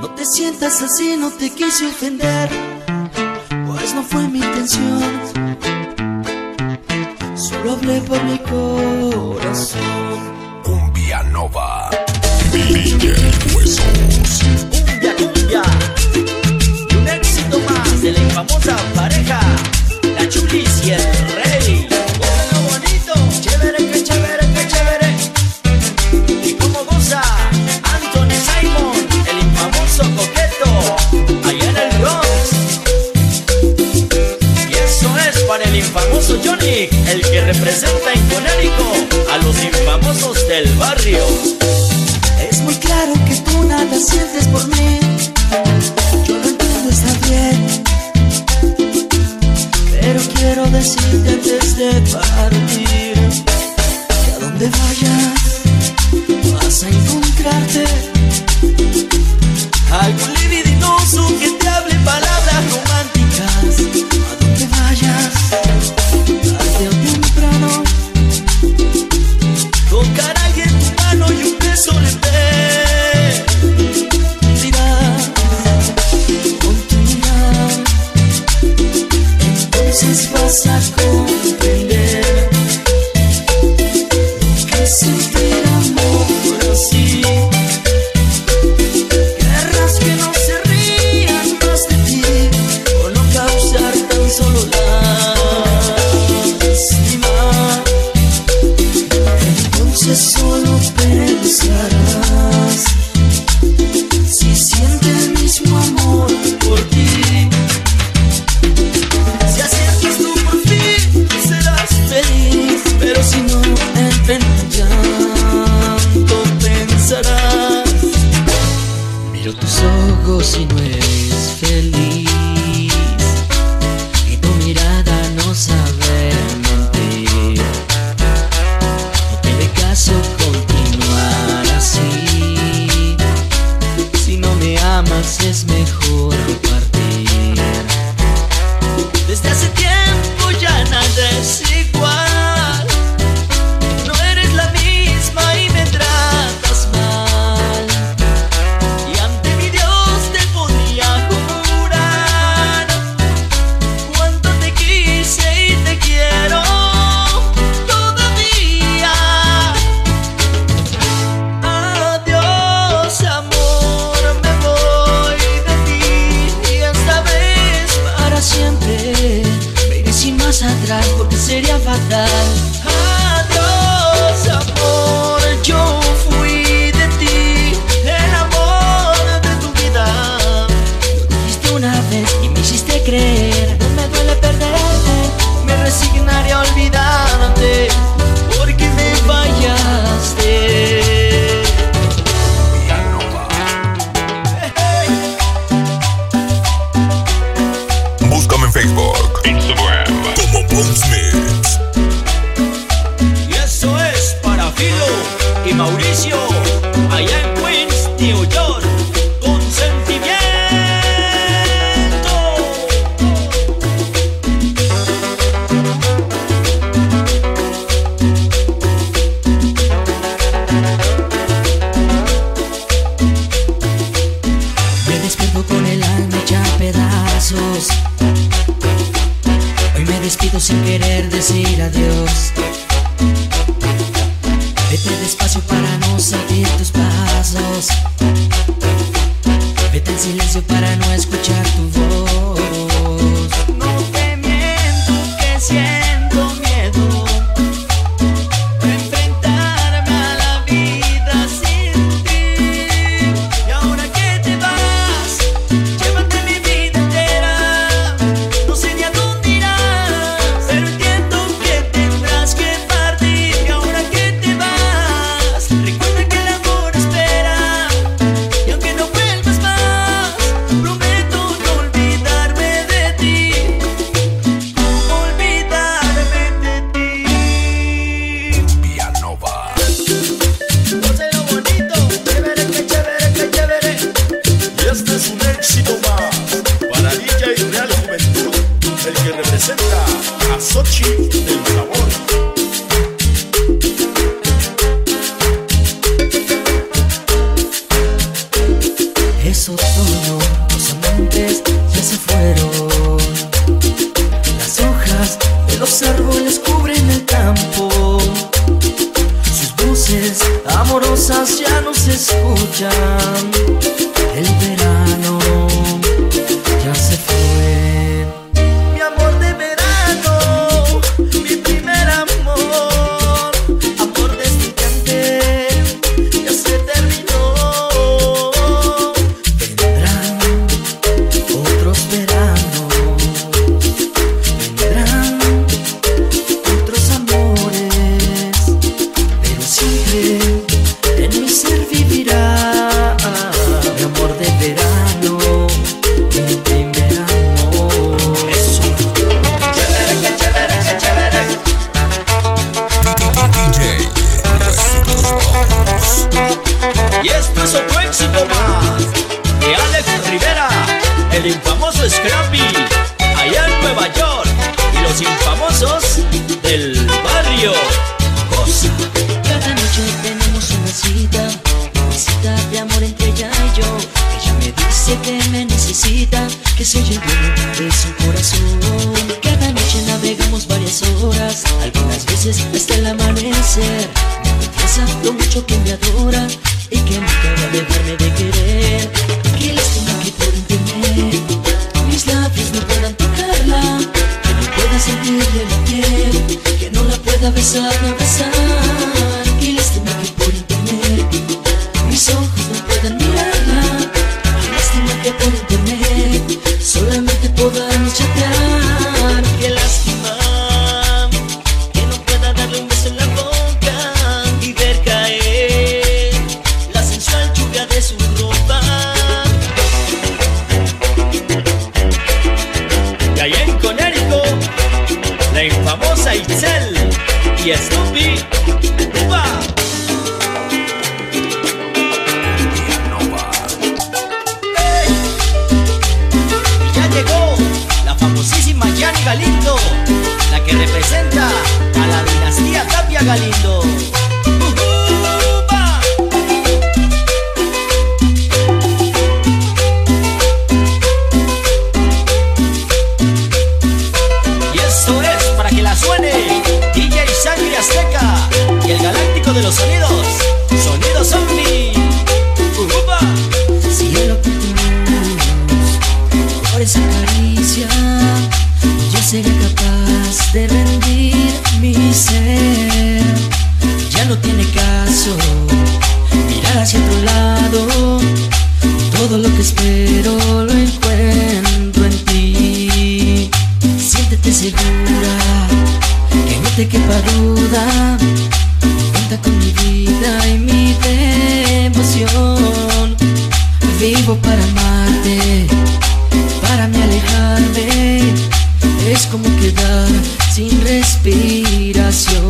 No te sientas así, no te quise ofender, pues no fue mi intención. Solo hablé por mi corazón. Cumbia Nova. DJ Huesos. Cumbia, cumbia. Un éxito más de la famosa pareja, la Chulis y el Rey. presenta en Conérico a los infamosos del barrio. Es muy claro que tú nada sientes por mí. Yo lo entiendo, está bien. Pero quiero decirte antes de partir que a donde vayas isso tudo. yes, segura, que no te quepa duda. Cuenta con mi vida y mi devoción. Vivo para amarte, para me alejarme. Es como quedar sin respiración.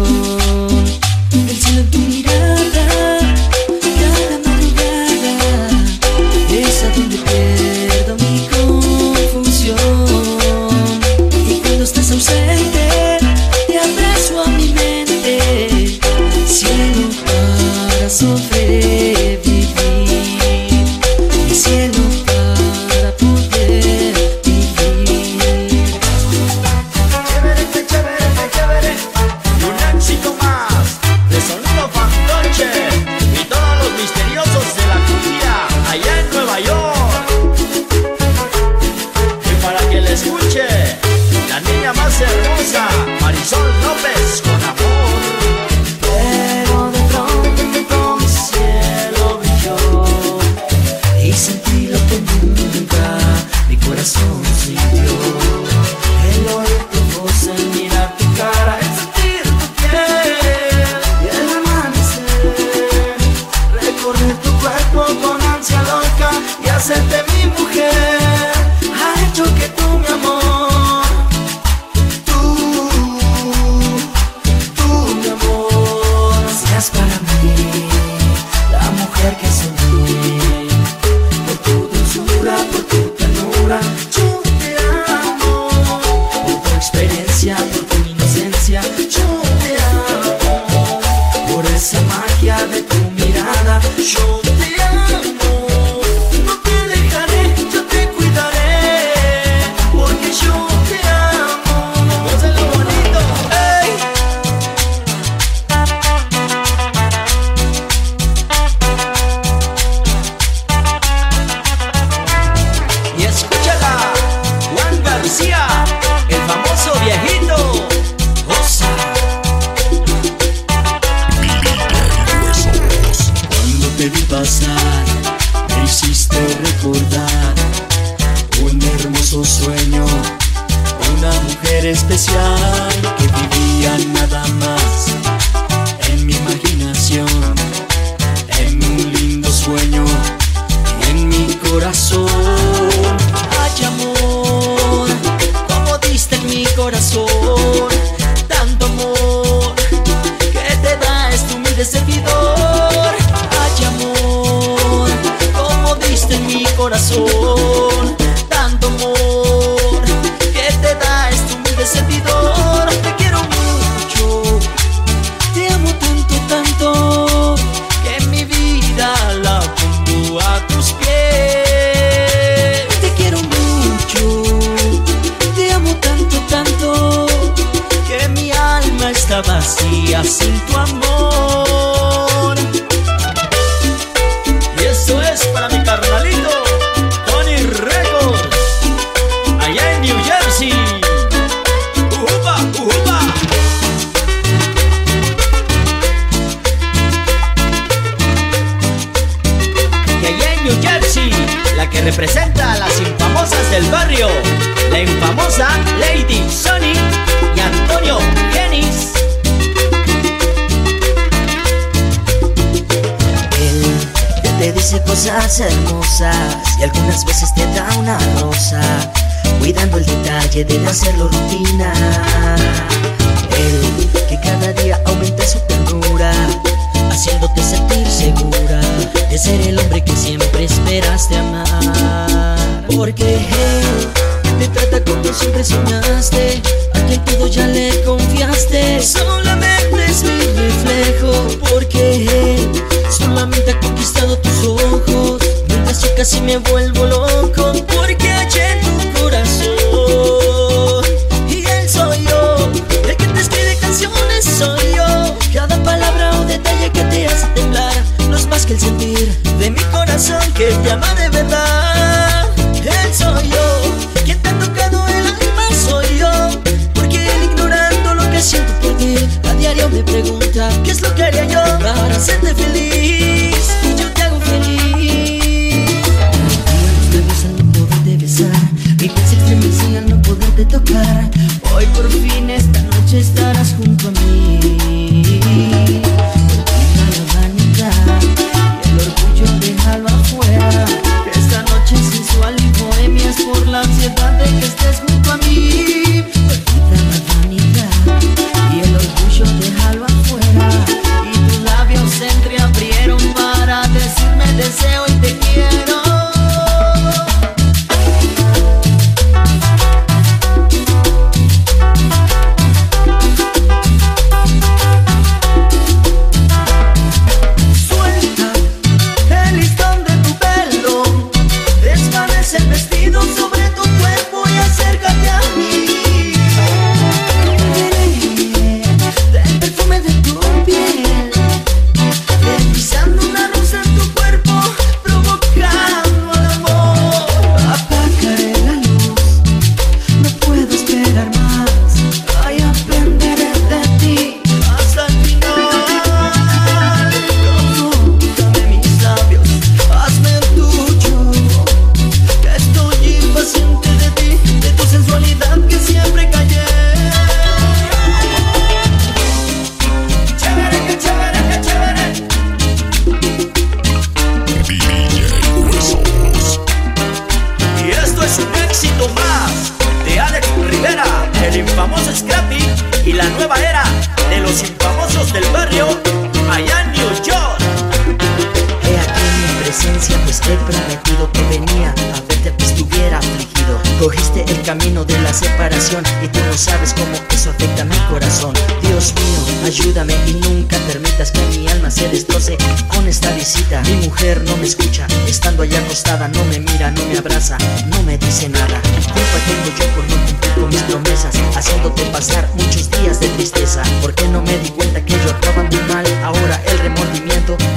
a quien todo ya le confiaste. Solamente es mi reflejo, porque solamente ha conquistado tus ojos. Mientras yo casi me vuelvo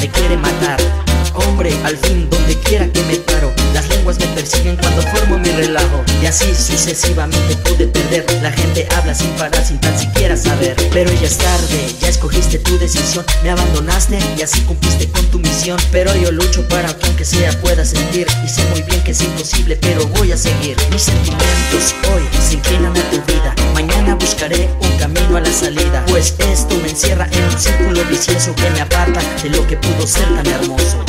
me quiere matar. Hombre, al fin, donde quiera que me paro Las lenguas me persiguen cuando formo mi relajo. Y así sucesivamente pude perder. La gente habla sin parar, sin tan siquiera saber. Pero ya es tarde, ya escogiste tu decisión. Me abandonaste y así cumpliste con tu misión. Pero yo lucho para que aunque sea pueda sentir. Y sé muy bien que es imposible, pero voy a seguir. Mis sentimientos hoy se inclinan a tu vida. Mañana buscaré un camino a la salida. Pues esto me encierra en un círculo vicioso que me aparta de lo que pudo ser tan hermoso.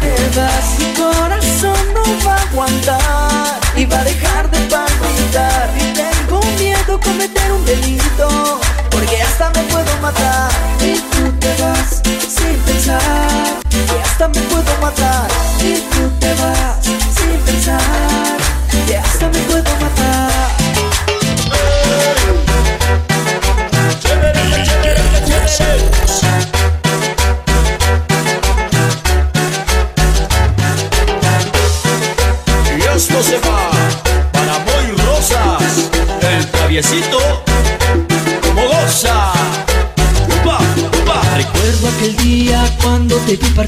te Mi corazón no va a aguantar Y va a dejar de palpitar. Y tengo miedo cometer un delito Porque hasta me puedo matar. Y tú te vas sin pensar Y hasta me puedo matar. de tu.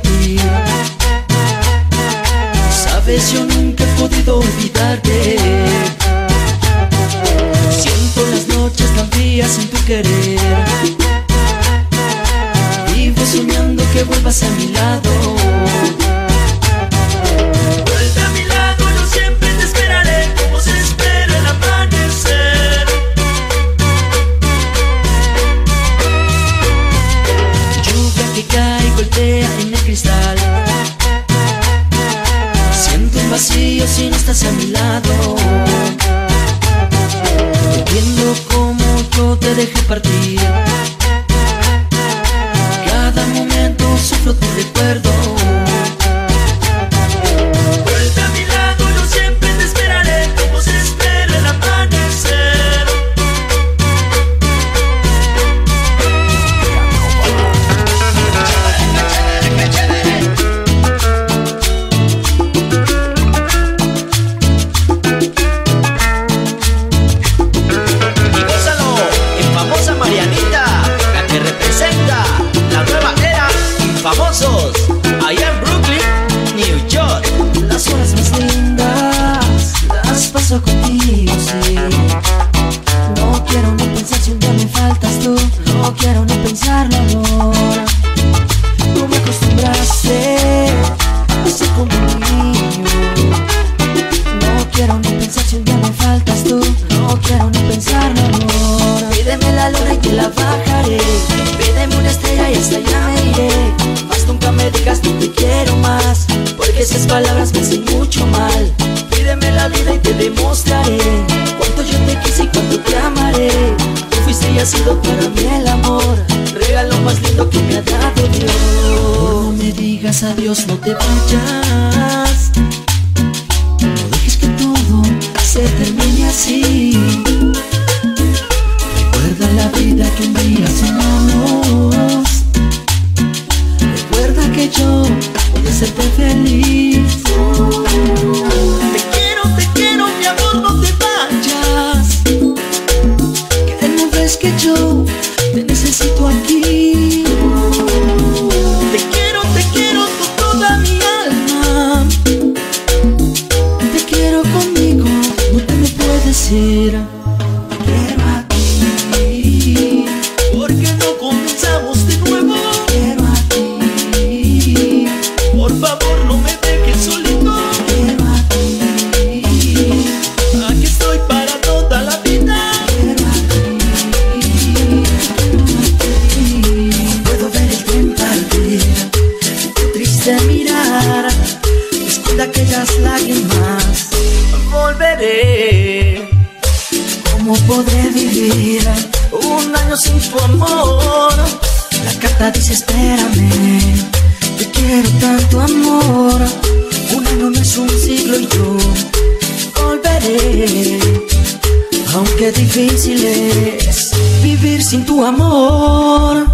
aunque difícil es vivir sin tu amor.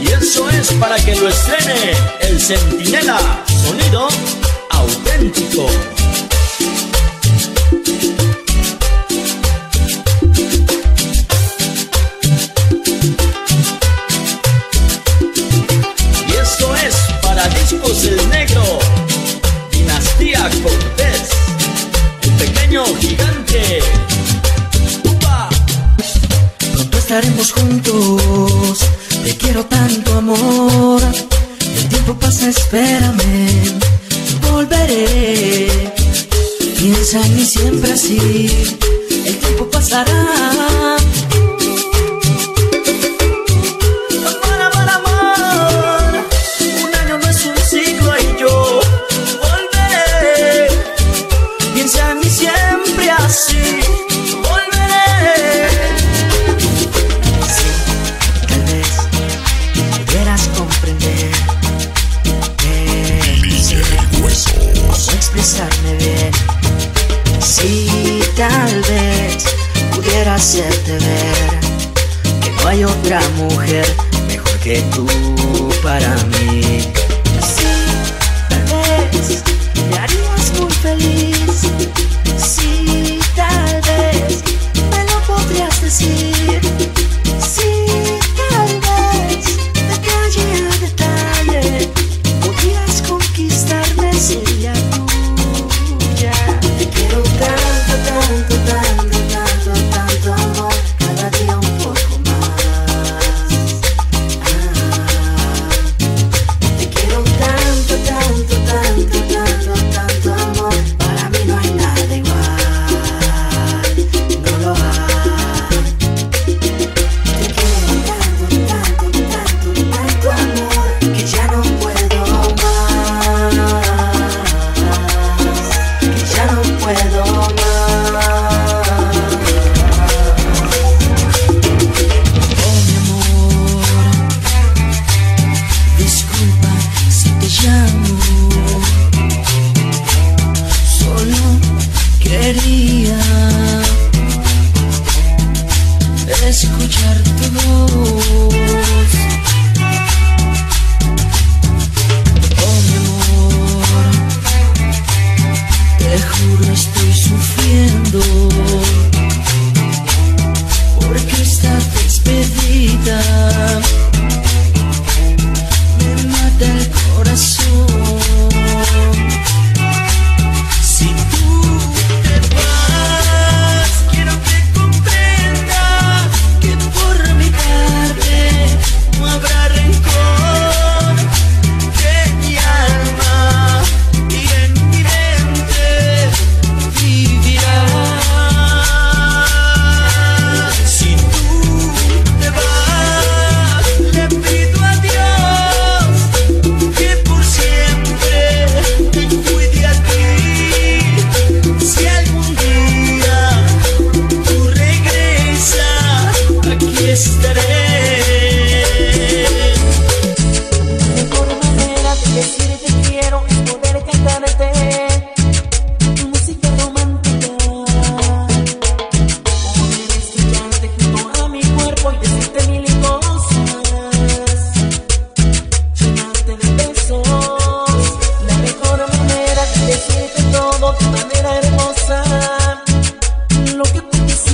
Y eso es para que lo estrene el Centinela, sonido auténtico.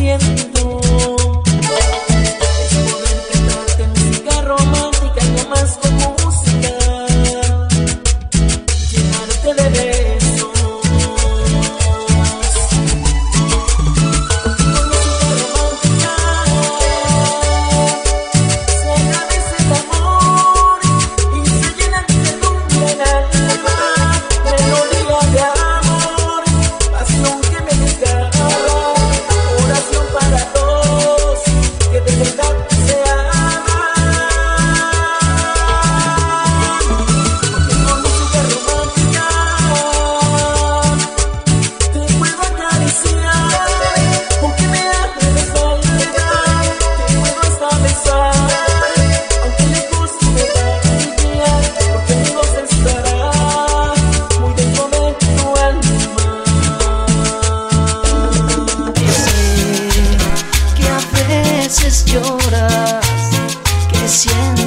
siento. veces lloras, que sientes.